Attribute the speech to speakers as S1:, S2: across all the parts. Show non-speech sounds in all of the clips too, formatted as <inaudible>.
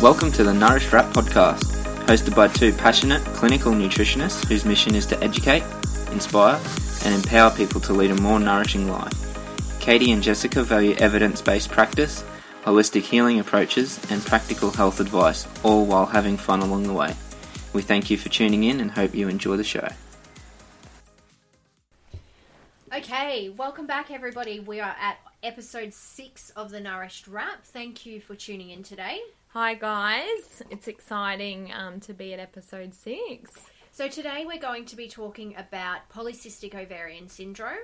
S1: Welcome to the Nourished Wrap podcast, hosted by two passionate clinical nutritionists whose mission is to educate, inspire, and empower people to lead a more nourishing life. Katie and Jessica value evidence based practice, holistic healing approaches, and practical health advice, all while having fun along the way. We thank you for tuning in and hope you enjoy the show.
S2: Okay, welcome back, everybody. We are at episode six of the Nourished Wrap. Thank you for tuning in today.
S3: Hi guys, it's exciting um, to be at episode six.
S2: So, today we're going to be talking about polycystic ovarian syndrome,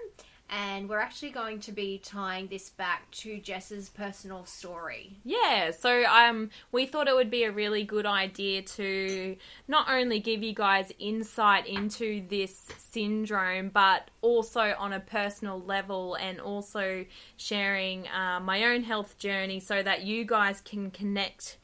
S2: and we're actually going to be tying this back to Jess's personal story.
S3: Yeah, so um, we thought it would be a really good idea to not only give you guys insight into this syndrome, but also on a personal level, and also sharing uh, my own health journey so that you guys can connect,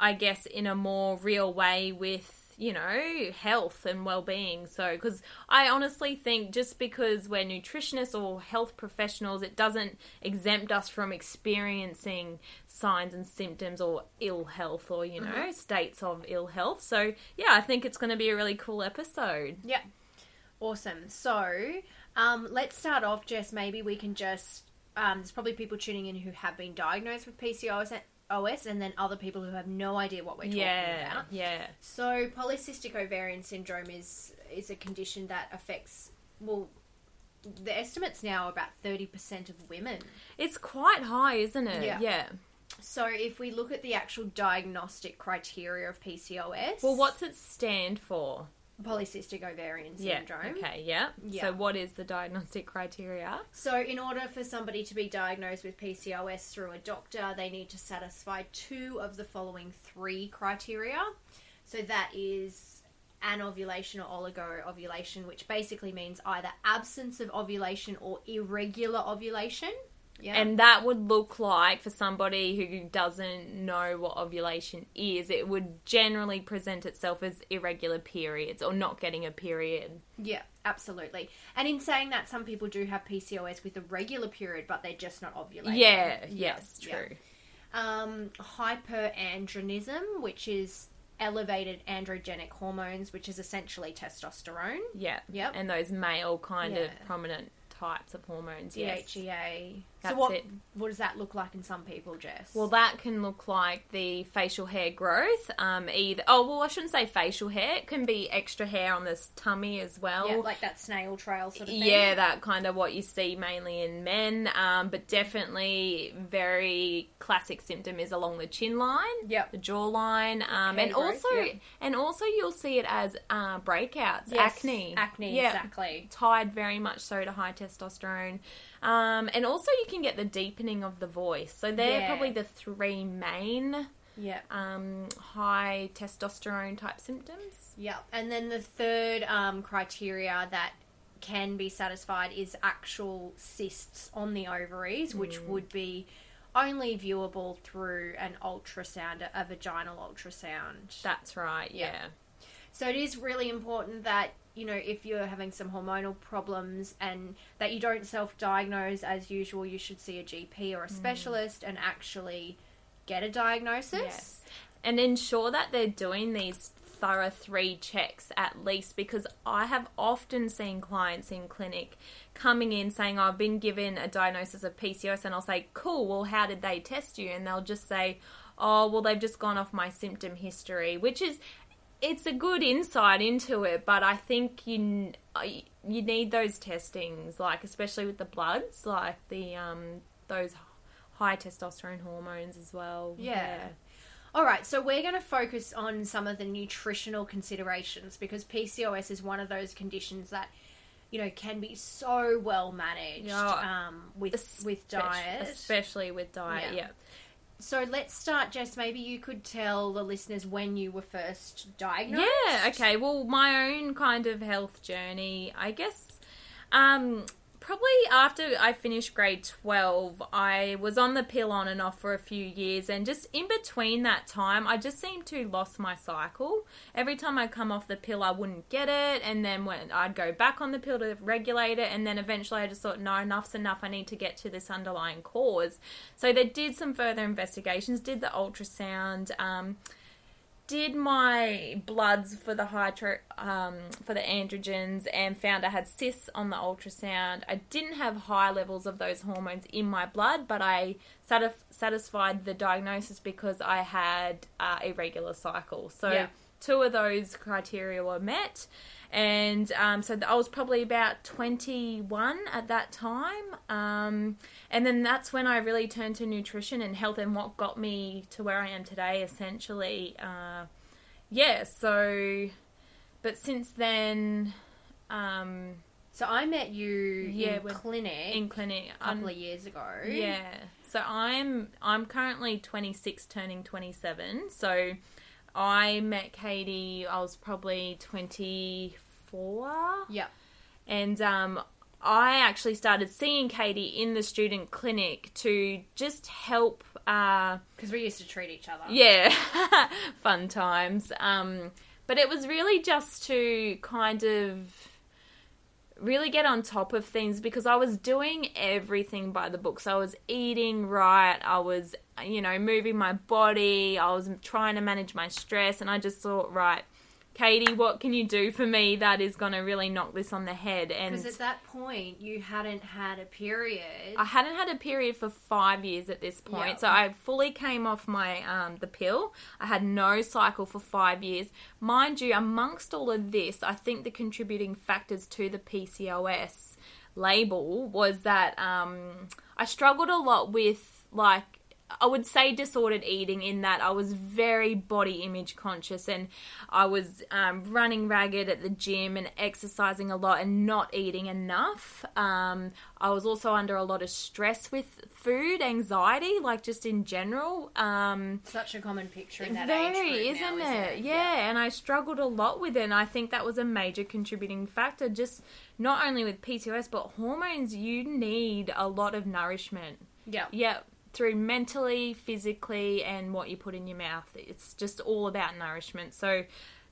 S3: I guess, in a more real way with you know, health and well-being. So, because I honestly think just because we're nutritionists or health professionals, it doesn't exempt us from experiencing signs and symptoms or ill health or you know states of ill health. So, yeah, I think it's going to be a really cool episode.
S2: Yeah, awesome. So, um, let's start off, Jess. Maybe we can just. Um, there's probably people tuning in who have been diagnosed with PCOS and OS, and then other people who have no idea what we're talking
S3: Yeah,
S2: about.
S3: yeah,
S2: So polycystic ovarian syndrome is is a condition that affects well the estimates now are about 30% of women.
S3: it's quite high, isn't it?
S2: Yeah.
S3: yeah.
S2: So if we look at the actual diagnostic criteria of PCOS,
S3: Well, what's it stand for?
S2: Polycystic ovarian syndrome. Yeah.
S3: Okay. Yeah.
S2: Yeah.
S3: So, what is the diagnostic criteria?
S2: So in order for somebody to be diagnosed with PCOS through a doctor, they need to satisfy two of the following three criteria. So that is anovulation or oligo ovulation, which basically means either absence of ovulation or irregular ovulation. Yeah.
S3: And that would look like for somebody who doesn't know what ovulation is, it would generally present itself as irregular periods or not getting a period.
S2: yeah, absolutely. And in saying that, some people do have PCOS with a regular period, but they're just not ovulating.
S3: Yeah, yes,
S2: yeah.
S3: true.
S2: um, hyperandrogenism, which is elevated androgenic hormones, which is essentially testosterone.
S3: Yeah.
S2: Yep.
S3: And those male kind
S2: Yeah.
S3: of prominent types of hormones, yes. That's
S2: so what
S3: it.
S2: what does that look like in some people, Jess?
S3: Well, that can look like the facial hair growth. Um, either oh, well, I shouldn't say facial hair. It can be extra hair on this tummy as well.
S2: yeah, like that snail trail sort of thing.
S3: Yeah, that kind of what you see mainly in men, um, but definitely very classic symptom is along the chin line,
S2: Yep.
S3: the jawline, um, and
S2: growth,
S3: also
S2: yeah.
S3: and also you'll see it as uh, breakouts,
S2: Yes,
S3: acne,
S2: Acne,
S3: yeah,
S2: exactly.
S3: tied very much so to high testosterone, um, and also you can get the deepening of the voice. So they're
S2: Yeah.
S3: probably the three main
S2: Yeah.
S3: um, high testosterone type symptoms.
S2: Yeah. And then the third um, criteria that can be satisfied is actual cysts on the ovaries, which
S3: Mm.
S2: would be only viewable through an ultrasound, a vaginal ultrasound.
S3: That's right.
S2: Yeah. So it is really important that you know if you're having some hormonal problems and that you don't self-diagnose as usual, you should see a GP or a mm. specialist and actually get a diagnosis.
S3: Yes. And ensure that they're doing these thorough three checks at least because I have often seen clients in clinic coming in saying, I've been given a diagnosis of PCOS, and I'll say, Cool, well, how did they test you? And they'll just say, Oh, well, they've just gone off my symptom history, which is. It's a good insight into it, but I think you you need those testings, like especially with the bloods, like the um those high testosterone hormones as well.
S2: Yeah. All right, so we're going to focus on some of the nutritional considerations because PCOS is one of those conditions that you know can be so well managed
S3: Yeah.
S2: um, with with diet.
S3: especially with diet.
S2: Yeah.
S3: Yeah.
S2: So let's start, Jess. Maybe you could tell the listeners when you were first diagnosed.
S3: Yeah. Okay. Well, my own kind of health journey, I guess. Um, probably after I finished grade 12, I was on the pill on and off for a few years. And just in between that time, I just seemed to lost my cycle. Every time I come off the pill, I wouldn't get it. And then when I'd go back on the pill to regulate it. And then eventually I just thought, no, enough's enough. I need to get to this underlying cause. So they did some further investigations, did the ultrasound. Um, did my bloods for the hydro, um, for the androgens and found I had cysts on the ultrasound. I didn't have high levels of those hormones in my blood, but I satisf- satisfied the diagnosis because I had uh, irregular cycle. So
S2: Yeah.
S3: two of those criteria were met. And um, so I was probably about 21 at that time. Um, and then that's when I really turned to nutrition and health and what got me to where I am today, essentially. Uh, yeah, so, but since then, um,
S2: So I met you
S3: Yeah,
S2: in clinic
S3: in clinic,
S2: a couple of years ago.
S3: yeah. So I'm I'm currently 26, turning 27. So I met Katie. I was probably 24.
S2: Yeah.
S3: And um, I actually started seeing Katie in the student clinic to just help. Uh,
S2: Because we used to treat each other.
S3: yeah, <laughs> fun times. Um, but it was really just to kind of really get on top of things because I was doing everything by the book. So I was eating right, I was, you know, moving my body, I was trying to manage my stress, and I just thought, right, Katie, what can you do for me that is going to really knock this on the head? And
S2: Because at that point, you hadn't had a period.
S3: I hadn't had a period for five years at this point,
S2: Yeah.
S3: so I fully came off my um, the pill. I had no cycle for five years, mind you. Amongst all of this, I think the contributing factors to the PCOS label was that um, I struggled a lot with like I would say disordered eating in that I was very body image conscious and I was um, running ragged at the gym and exercising a lot and not eating enough. Um, I was also under a lot of stress with food, anxiety, like just in general. Um,
S2: Such a common picture in that
S3: very,
S2: age
S3: isn't
S2: now,
S3: it? Yeah. and I struggled a lot with it. And I think that was a major contributing factor. Just not only with PCOS, but hormones. You need a lot of nourishment.
S2: Yeah.
S3: Yeah, through mentally, physically, and what you put in your mouth. It's just all about nourishment. So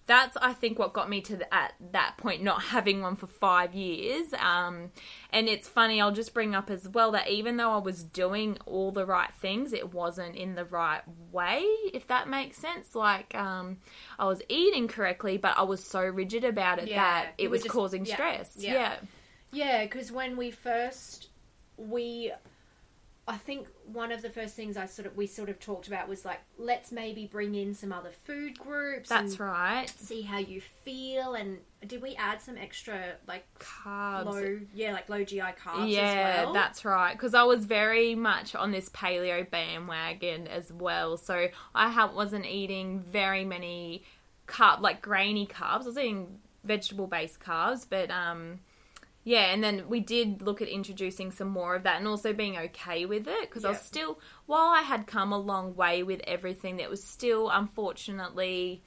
S3: that's I think what got me to the, at that point not having one for five years. Um, and it's funny. I'll just bring up as well that even though I was doing all the right things, it wasn't in the right way. If that makes sense. Like um, I was eating correctly, but I was so rigid about it
S2: Yeah,
S3: that it was
S2: just-
S3: causing
S2: yeah,
S3: stress.
S2: yeah.
S3: yeah.
S2: Yeah, because when we first we I think one of the first things I sort of we sort of talked about was like let's maybe bring in some other food groups
S3: That's right.
S2: see how you feel and did we add some extra like
S3: Carbs.
S2: low yeah like low GI carbs
S3: yeah,
S2: as well
S3: that's right. Because I was very much on this paleo bandwagon as well. So I ha- wasn't eating very many carb, like grainy carbs. I was eating vegetable based carbs, but um, yeah. And then we did look at introducing some more of that, and also being okay with it because I was still, while I had come a long way with everything, that was still unfortunately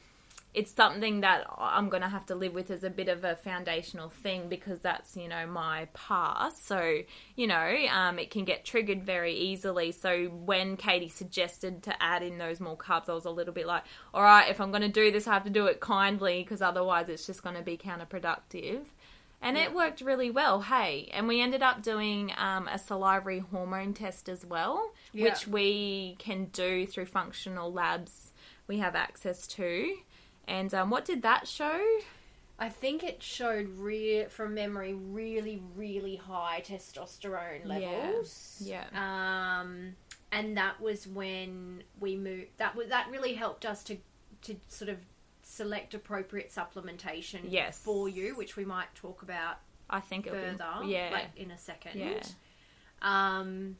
S3: it's something that I'm going to have to live with as a bit of a foundational thing because that's, you know, my past. So, you know, um, it can get triggered very easily. So, when Katie suggested to add in those more carbs, I was a little bit like, all right, if I'm going to do this, I have to do it kindly because otherwise it's just going to be counterproductive. And it worked really well, hey. And we ended up doing um, a salivary hormone test as well,
S2: Yeah.
S3: which we can do through functional labs we have access to. And um, what did that show?
S2: I think it showed re- from memory really really high testosterone
S3: Yeah.
S2: levels
S3: Yeah.
S2: um and that was when we moved that was that really helped us to to sort of select appropriate supplementation
S3: Yes.
S2: for you which we might talk about
S3: I think
S2: further
S3: was. Yeah.
S2: like in a second
S3: Yeah.
S2: um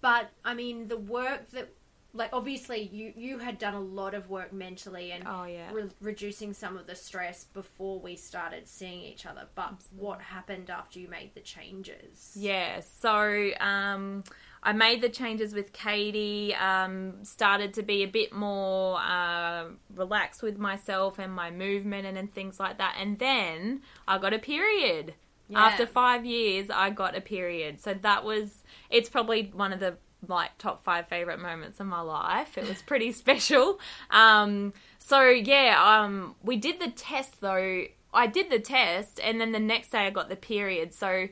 S2: but i mean the work that like obviously you you had done a lot of work mentally and
S3: oh, yeah.
S2: re- reducing some of the stress before we started seeing each other but what happened after you made the changes
S3: Yeah, so um, I made the changes with Katie, um, started to be a bit more uh, relaxed with myself and my movement and, and things like that. And then I got a period.
S2: Yeah.
S3: After five years, I got a period. So that was, it's probably one of the like top five favorite moments of my life. It was pretty <laughs> special. Um, so yeah, um, we did the test though. I did the test, and then the next day I got the period. So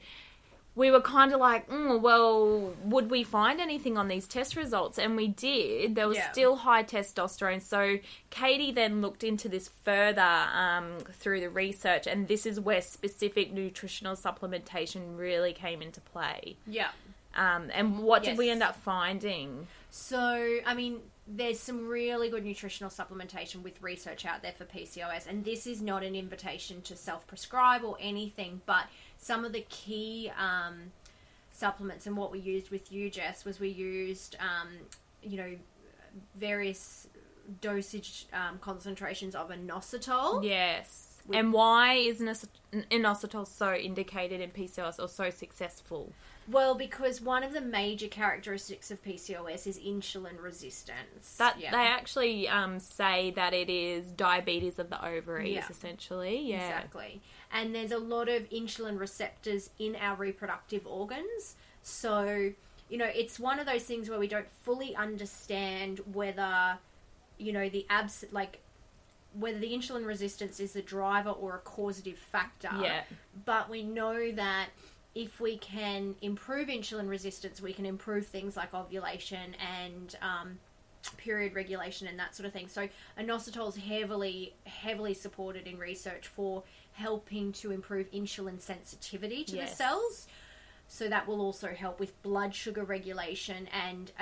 S3: we were kind of like, mm, well, would we find anything on these test results? And we did. There was
S2: Yeah.
S3: still high testosterone. So Katie then looked into this further um, through the research, and this is where specific nutritional supplementation really came into play.
S2: Yeah.
S3: Um, and what did we end up finding?
S2: So, I mean, there's some really good nutritional supplementation with research out there for PCOS, and this is not an invitation to self prescribe or anything, but some of the key um, supplements and what we used with you, Jess, was we used, um, you know, various dosage um, concentrations of inositol.
S3: Yes. And why is inos- inositol so indicated in PCOS or so successful?
S2: Well, because one of the major characteristics of PCOS is insulin resistance.
S3: That
S2: Yeah.
S3: they actually um, say that it is diabetes of the ovaries,
S2: Yeah.
S3: essentially. Yeah,
S2: Exactly. And there's a lot of insulin receptors in our reproductive organs. So, you know, it's one of those things where we don't fully understand whether, you know, the abs like whether the insulin resistance is the driver or a causative factor.
S3: Yeah.
S2: But we know that if we can improve insulin resistance, we can improve things like ovulation and um, period regulation and that sort of thing. So inositol is heavily, heavily supported in research for helping to improve insulin sensitivity to
S3: Yes.
S2: the cells. So that will also help with blood sugar regulation, and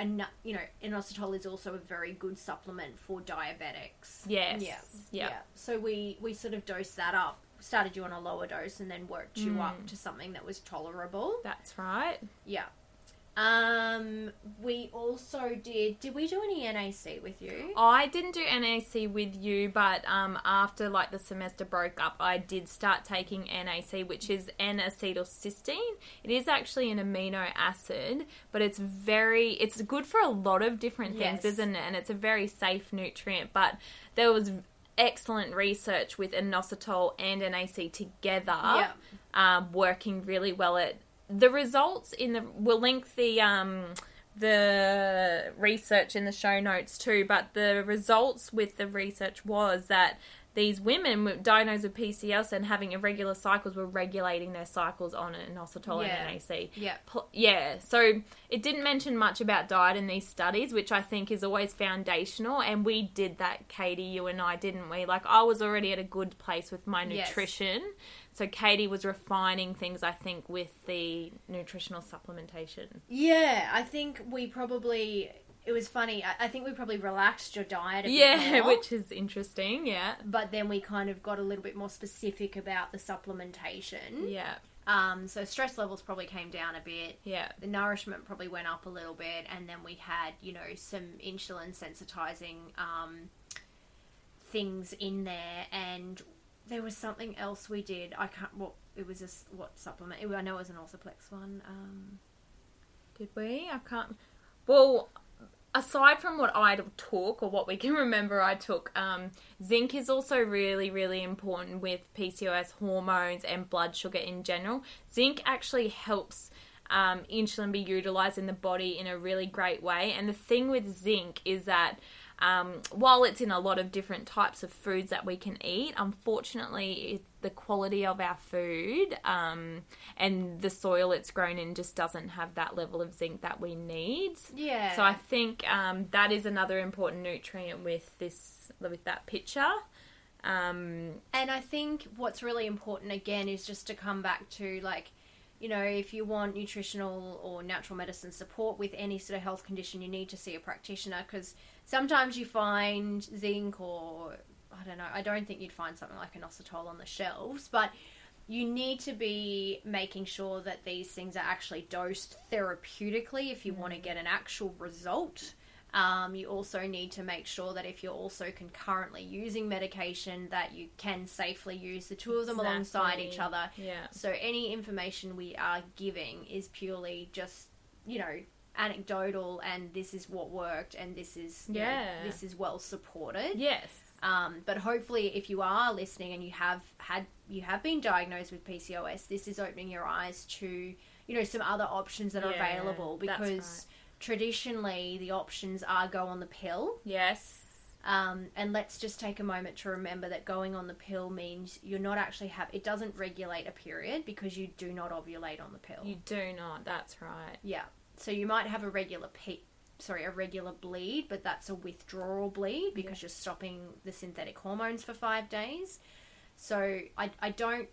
S2: you know, inositol is also a very good supplement for diabetics.
S3: Yes.
S2: Yeah.
S3: Yeah.
S2: So we we sort of dose that up. Started you on a lower dose, and then worked you up to something that was tolerable.
S3: That's right.
S2: Yeah. Um, we also did. Did we do any NAC with you?
S3: I didn't do NAC with you, but um, after like the semester broke up, I did start taking NAC, which is N-acetylcysteine. It is actually an amino acid, but it's very it's good for a lot of different things,
S2: Yes.
S3: isn't it? And it's a very safe nutrient. But there was excellent research with inositol and NAC together,
S2: Yeah.
S3: um, working really well at the results in the we'll link the um the research in the show notes too but the results with the research was that these women were diagnosed with PCOS and having irregular cycles were regulating their cycles on inositol
S2: Yeah.
S3: and NAC.
S2: Yeah.
S3: Yeah, so it didn't mention much about diet in these studies, which I think is always foundational. And we did that, Katie, you and I, didn't we? Like, I was already at a good place with my
S2: Yes.
S3: nutrition. So Katie was refining things, I think, with the nutritional supplementation.
S2: Yeah, I think we probably. It was funny. I, I think we probably relaxed your diet a bit
S3: Yeah,
S2: more,
S3: which is interesting. Yeah.
S2: but then we kind of got a little bit more specific about the supplementation.
S3: Yeah.
S2: Um, so stress levels probably came down a bit.
S3: Yeah.
S2: The nourishment probably went up a little bit, and then we had, you know, some insulin sensitizing um, things in there, and there was something else we did. I can't. What it was a what supplement? I know it was an Orthoplex one. Um,
S3: Did we? I can't. Well, aside from what I took or what we can <laughs> remember I took, um, zinc is also really, really important with PCOS hormones and blood sugar in general. Zinc actually helps um, insulin be utilized in the body in a really great way. And the thing with zinc is that um, while it's in a lot of different types of foods that we can eat, unfortunately, it, the quality of our food um, and the soil it's grown in just doesn't have that level of zinc that we need.
S2: yeah.
S3: So I think um, that is another important nutrient with this with that picture. Um,
S2: And I think what's really important again is just to come back to like, you know, if you want nutritional or natural medicine support with any sort of health condition, you need to see a practitioner because sometimes you find zinc or I don't know, I don't think you'd find something like inositol on the shelves, but you need to be making sure that these things are actually dosed therapeutically if you want to get an actual result. Um, you also need to make sure that if you're also concurrently using medication, that you can safely use the two of them alongside each other.
S3: yeah.
S2: So any information we are giving is purely just, you know, anecdotal, and this is what worked, and this is, you know, this is well supported.
S3: Yes.
S2: Um, but hopefully, if you are listening and you have had you have been diagnosed with PCOS, this is opening your eyes to you know some other options that are
S3: Yeah,
S2: available because
S3: right.
S2: traditionally the options are go on the pill.
S3: Yes.
S2: Um, and let's just take a moment to remember that going on the pill means you're not actually have it doesn't regulate a period because you do not ovulate on the pill.
S3: You do not. That's right.
S2: Yeah. So you might have a regular pe- sorry, a regular bleed, but that's a withdrawal bleed because you're stopping the synthetic hormones for 5 days. So I I don't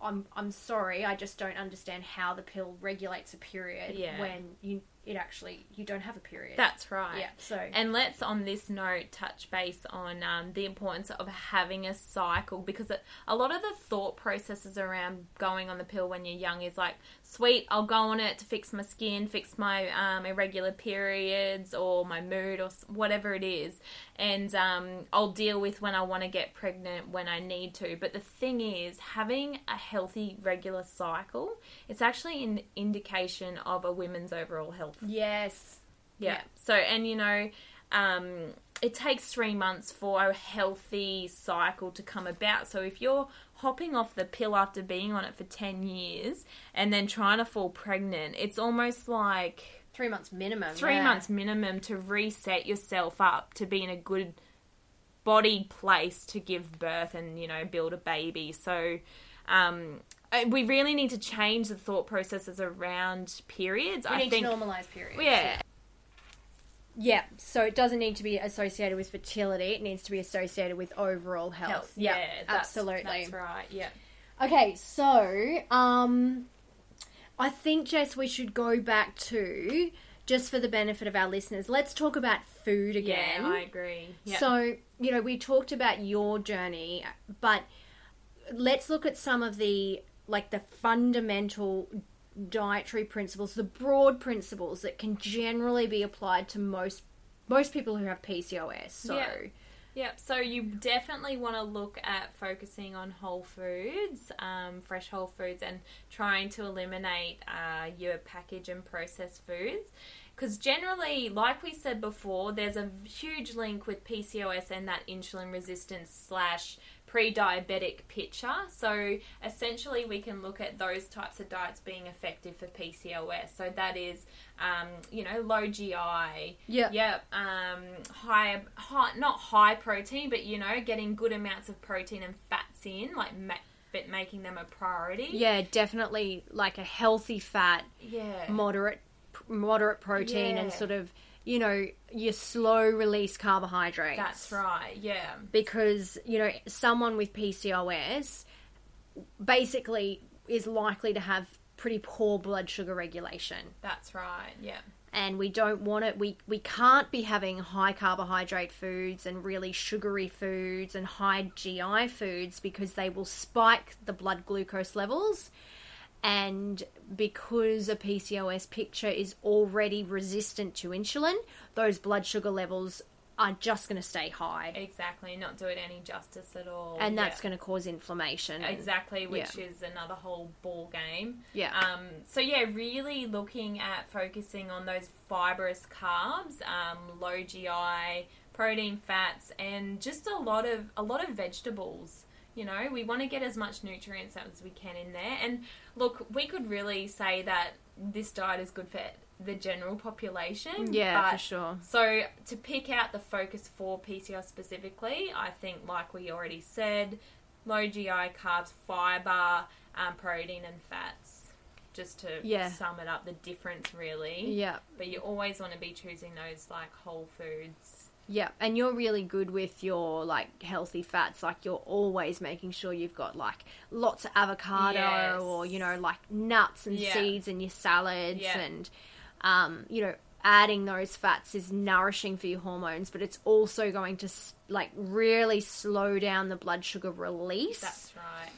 S2: I'm I'm sorry, I just don't understand how the pill regulates a period
S3: Yeah.
S2: when you it actually you don't have a period.
S3: That's right.
S2: yeah. So
S3: And let's, on this note, touch base on um, the importance of having a cycle because it, a lot of the thought processes around going on the pill when you're young is like, sweet, I'll go on it to fix my skin, fix my um, irregular periods or my mood or whatever it is. And um, I'll deal with when I want to get pregnant when I need to. But the thing is, having a healthy, regular cycle, it's actually an indication of a woman's overall health
S2: yes.
S3: yeah.
S2: Yeah.
S3: So, and you know, um, it takes three months for a healthy cycle to come about. So, if you're hopping off the pill after being on it for 10 years and then trying to fall pregnant, it's almost like
S2: 3 months minimum.
S3: three
S2: yeah.
S3: months minimum to reset yourself up to be in a good body place to give birth and, you know, build a baby. So, um, we really need to change the thought processes around periods.
S2: We
S3: I
S2: need
S3: think,
S2: to normalize periods.
S3: yeah,
S2: Yeah, so it doesn't need to be associated with fertility. It needs to be associated with overall health.
S3: health.
S2: Yeah,
S3: Yeah, that's,
S2: absolutely.
S3: That's right. Yeah.
S2: Okay, so um, I think Jess, we should go back to just for the benefit of our listeners. Let's talk about food again.
S3: Yeah, I agree. Yeah.
S2: So you know, we talked about your journey, but let's look at some of the like the fundamental dietary principles, the broad principles that can generally be applied to most most people who have PCOS. So
S3: Yeah. Yep. So you definitely want to look at focusing on whole foods, um, fresh whole foods, and trying to eliminate uh, your package and processed foods. Because generally, like we said before, there's a huge link with PCOS and that insulin resistance slash pre-diabetic picture. So essentially, we can look at those types of diets being effective for PCOS. So that is, um, you know, low GI,
S2: yeah,
S3: Yep. Um, high, high, not high protein, but you know, getting good amounts of protein and fats in, like ma- but making them a priority.
S2: yeah, definitely like a healthy fat,
S3: Yeah.
S2: moderate moderate protein, and sort of you know your slow release carbohydrates.
S3: That's right. Yeah.
S2: because you know someone with PCOS basically is likely to have pretty poor blood sugar regulation
S3: That's right. Yeah.
S2: and we don't want it we we can't be having high carbohydrate foods and really sugary foods and high GI foods because they will spike the blood glucose levels and because a PCOS picture is already resistant to insulin those blood sugar levels are just going to stay high
S3: Exactly. Not do it any justice at all.
S2: and that's
S3: Yeah.
S2: going to cause inflammation. and-
S3: Exactly, which
S2: Yeah.
S3: is another whole ball game.
S2: Yeah.
S3: Um, so yeah, really looking at focusing on those fibrous carbs, um, low GI, protein, fats, and just a lot of a lot of vegetables. You know, we want to get as much nutrients as we can in there. And look, we could really say that this diet is good for the general population.
S2: yeah,
S3: but
S2: for sure.
S3: so to pick out the focus for PCOS specifically, I think like we already said, low GI carbs, fiber, um, protein, and fats. Just to
S2: Yeah.
S3: sum it up, the difference really.
S2: Yeah,
S3: But you always want to be choosing those like whole foods.
S2: Yeah, and you're really good with your like healthy fats. Like you're always making sure you've got like lots of avocado
S3: Yes.
S2: or you know like nuts and
S3: Yeah.
S2: seeds in your salads,
S3: Yeah.
S2: and um, you know adding those fats is nourishing for your hormones, but it's also going to like really slow down the blood sugar release.
S3: That's right.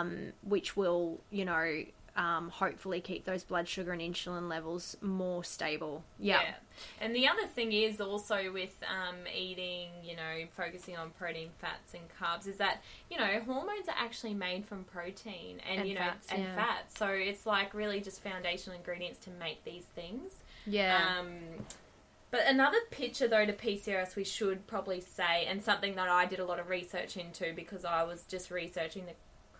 S2: um, which will, you know, um, hopefully keep those blood sugar and insulin levels more stable. Yeah.
S3: And the other thing is also with um, eating, you know, focusing on protein, fats, and carbs is that, you know, hormones are actually made from protein and,
S2: And
S3: you know,
S2: fats,
S3: and
S2: yeah.
S3: fats. So it's like really just foundational ingredients to make these things.
S2: Yeah.
S3: Um, But another picture, though, to PCOS, we should probably say, and something that I did a lot of research into because I was just researching the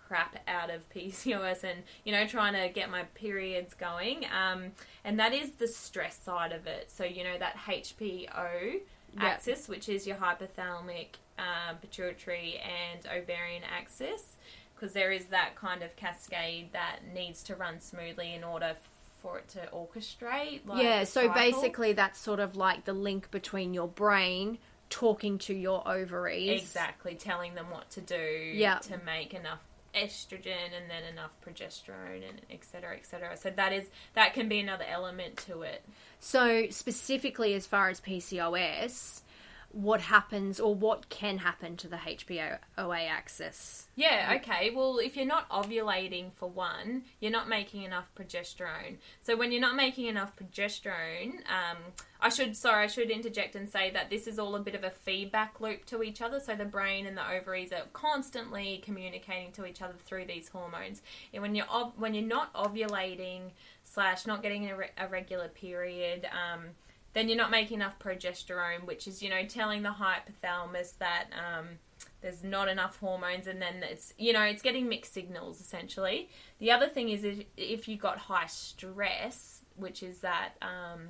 S3: crap out of <laughs> PCOS and, you know, trying to get my periods going. Um, and that is the stress side of it. So, you know, that HPO axis, which is your hypothalamic, um, pituitary, and ovarian axis, because there is that kind of cascade that needs to run smoothly in order for it to orchestrate. Like
S2: yeah, so basically that's sort of like the link between your brain talking to your ovaries.
S3: Exactly, telling them what to do
S2: Yeah.
S3: to make enough estrogen and then enough progesterone and et cetera, et cetera. So that is that can be another element to it.
S2: So specifically as far as PCOS, what happens or what can happen to the HPOA axis?
S3: Yeah, okay. Well, if you're not ovulating for one, you're not making enough progesterone. So when you're not making enough progesterone, um, I should sorry, I should interject and say that this is all a bit of a feedback loop to each other. So the brain and the ovaries are constantly communicating to each other through these hormones. And when you're ov- when you're not ovulating slash not getting a, re- a regular period. Um, then you're not making enough progesterone, which is, you know, telling the hypothalamus that um, there's not enough hormones, and then it's, you know, it's getting mixed signals essentially. The other thing is if, if you've got high stress, which is that, um,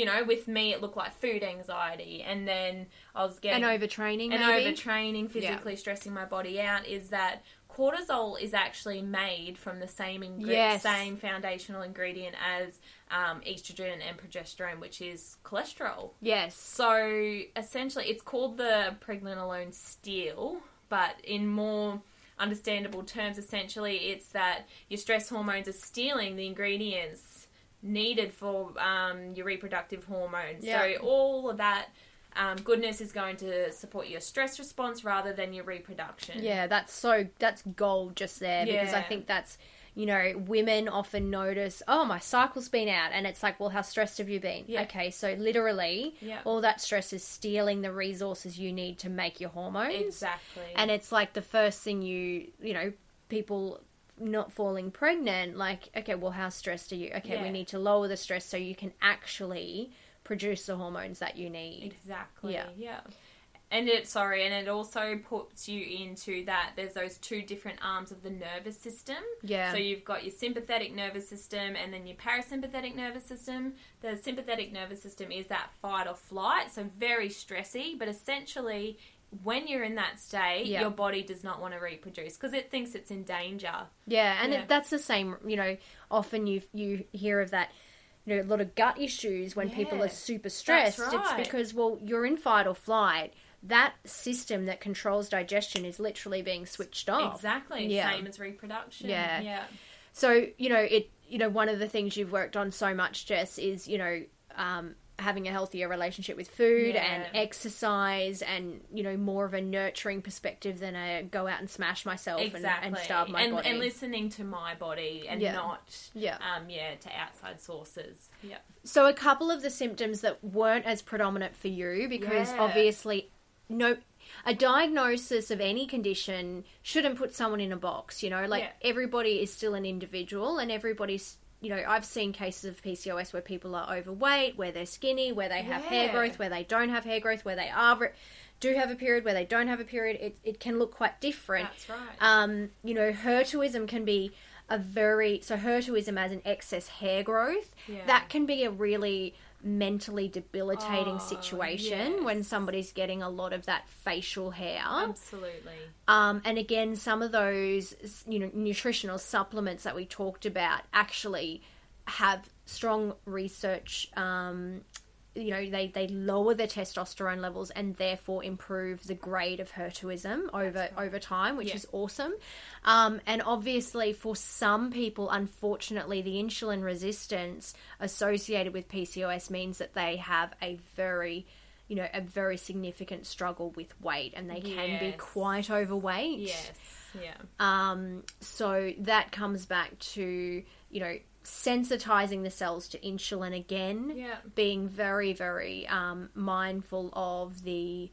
S3: you know, with me it looked like food anxiety, and then I was getting
S2: And overtraining,
S3: and
S2: maybe?
S3: overtraining, physically stressing my body out, is that cortisol is actually made from the same ingre-
S2: Yes.
S3: same foundational ingredient as um, estrogen and progesterone, which is cholesterol.
S2: Yes.
S3: So essentially, it's called the pregnenolone steal, but in more understandable terms, essentially, it's that your stress hormones are stealing the ingredients needed for um, your reproductive hormones.
S2: Yeah.
S3: So all of that. Um, goodness is going to support your stress response rather than your reproduction.
S2: Yeah, that's so that's gold just there because I think that's you know, women often notice, oh, my cycle's been out, and it's like, well, how stressed have you been?
S3: Yeah.
S2: Okay, so literally,
S3: Yeah.
S2: all that stress is stealing the resources you need to make your hormones.
S3: Exactly.
S2: And it's like the first thing you, you know, people not falling pregnant, like, okay, well, how stressed are you? Okay, we need to lower the stress so you can actually produce the hormones that you need.
S3: Exactly.
S2: Yeah.
S3: Yeah. And it sorry, and it also puts you into that there's those two different arms of the nervous system.
S2: Yeah.
S3: So you've got your sympathetic nervous system and then your parasympathetic nervous system. The sympathetic nervous system is that fight or flight, so very stressy, but essentially when you're in that state,
S2: Yeah.
S3: your body does not want to reproduce because it thinks it's in danger.
S2: Yeah, and
S3: Yeah.
S2: It, that's the same. You know, often you you hear of that. You know, a lot of gut issues when people are super stressed.
S3: that's
S2: It's because well, you're in fight or flight. That system that controls digestion is literally being switched off.
S3: Exactly.
S2: Yeah.
S3: Same as reproduction.
S2: Yeah.
S3: Yeah.
S2: So you know, it. You know, one of the things you've worked on so much, Jess, is you know. Um, having a healthier relationship with food
S3: Yeah.
S2: and exercise and you know more of a nurturing perspective than a go out and smash myself and,
S3: Exactly.
S2: and starve my
S3: and,
S2: body
S3: and listening to my body and
S2: Yeah.
S3: not
S2: Yeah.
S3: um yeah to outside sources. Yeah.
S2: So a couple of the symptoms that weren't as predominant for you because
S3: Yeah.
S2: obviously no a diagnosis of any condition shouldn't put someone in a box, you know? Like everybody is still an individual and everybody's you know, I've seen cases of PCOS where people are overweight, where they're skinny, where they have hair growth, where they don't have hair growth, where they are do have a period, where they don't have a period. It it can look quite different.
S3: That's right.
S2: Um, you know, hirsutism can be a very so hirsutism as an excess hair growth.
S3: Yeah.
S2: That can be a really mentally debilitating
S3: Oh,
S2: situation when somebody's getting a lot of that facial hair.
S3: Absolutely.
S2: Um, and again, some of those you know nutritional supplements that we talked about actually have strong research. Um, you know, they, they lower the testosterone levels and therefore improve the grade of hirsutism over over time, which
S3: Yeah.
S2: is awesome. Um, and obviously, for some people, unfortunately, the insulin resistance associated with PCOS means that they have a very you know, a very significant struggle with weight and they can be quite overweight.
S3: Yes. Yeah.
S2: Um, so that comes back to, you know, sensitizing the cells to insulin again.
S3: Yeah.
S2: Being very, very um, mindful of the,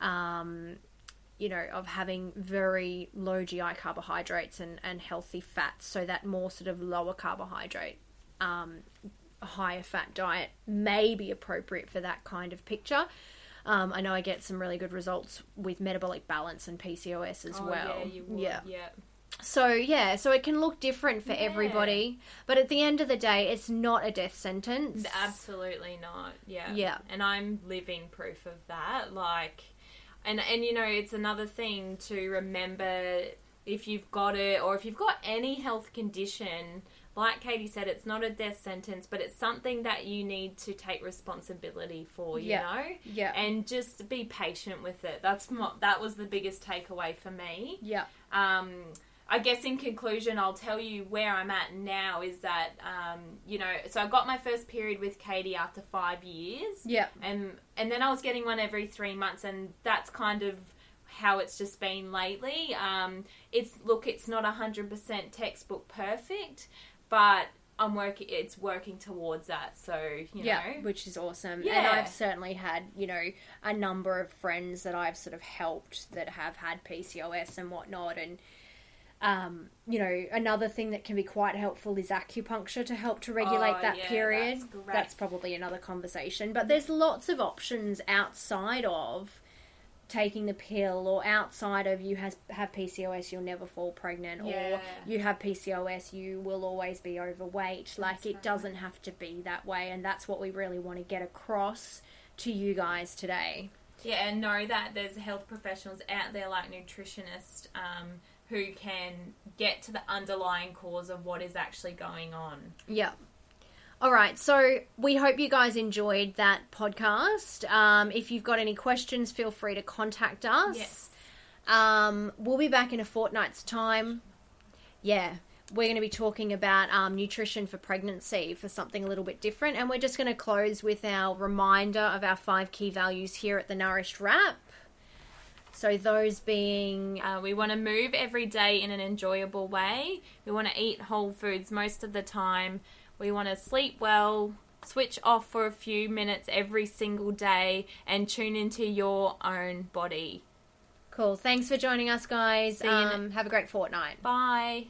S2: um, you know, of having very low GI carbohydrates and, and healthy fats so that more sort of lower carbohydrate um, higher fat diet may be appropriate for that kind of picture. Um, I know I get some really good results with metabolic balance and PCOS as
S3: Oh,
S2: well.
S3: yeah, you would.
S2: yeah. So yeah, so it can look different for
S3: Yeah.
S2: everybody, but at the end of the day, it's not a death sentence.
S3: Absolutely not. Yeah.
S2: Yeah.
S3: And I'm living proof of that. Like and and you know, it's another thing to remember if you've got it or if you've got any health condition, like Katie said, it's not a death sentence, but it's something that you need to take responsibility for, you
S2: Yeah.
S3: know?
S2: Yeah.
S3: And just be patient with it. That's mo- that was the biggest takeaway for me.
S2: Yeah.
S3: um, I guess in conclusion, I'll tell you where I'm at now is that, um, you know, so I got my first period with Katie after five years.
S2: Yeah.
S3: And, and then I was getting one every three months, and that's kind of how it's just been lately. Um, it's, look, it's not 100% textbook perfect, but I'm working, it's working towards that. So, you
S2: yeah,
S3: know.
S2: which is awesome. And I've certainly had, you know, a number of friends that I've sort of helped that have had PCOS and whatnot. And, um, you know, another thing that can be quite helpful is acupuncture to help to regulate
S3: Oh,
S2: that
S3: yeah,
S2: period.
S3: that's.
S2: That's probably another conversation. But there's lots of options outside of taking the pill or outside of you has have PCOS you'll never fall pregnant
S3: Yeah.
S2: or you have PCOS you will always be overweight like
S3: That's
S2: it
S3: right.
S2: doesn't have to be that way and that's what we really want to get across to you guys today
S3: Yeah, and know that there's health professionals out there like nutritionists um, who can get to the underlying cause of what is actually going on.
S2: yeah all right so we hope you guys enjoyed that podcast um, if you've got any questions feel free to contact us
S3: Yes.
S2: Um, we'll be back in a fortnight's time. Yeah, we're going to be talking about um, nutrition for pregnancy for something a little bit different. And we're just going to close with our reminder of our five key values here at the Nourished Wrap. So, those being
S3: Uh, we want to move every day in an enjoyable way. We want to eat whole foods most of the time. We want to sleep well, switch off for a few minutes every single day, and tune into your own body.
S2: cool. Thanks for joining us, guys. Um, have a great fortnight.
S3: Bye.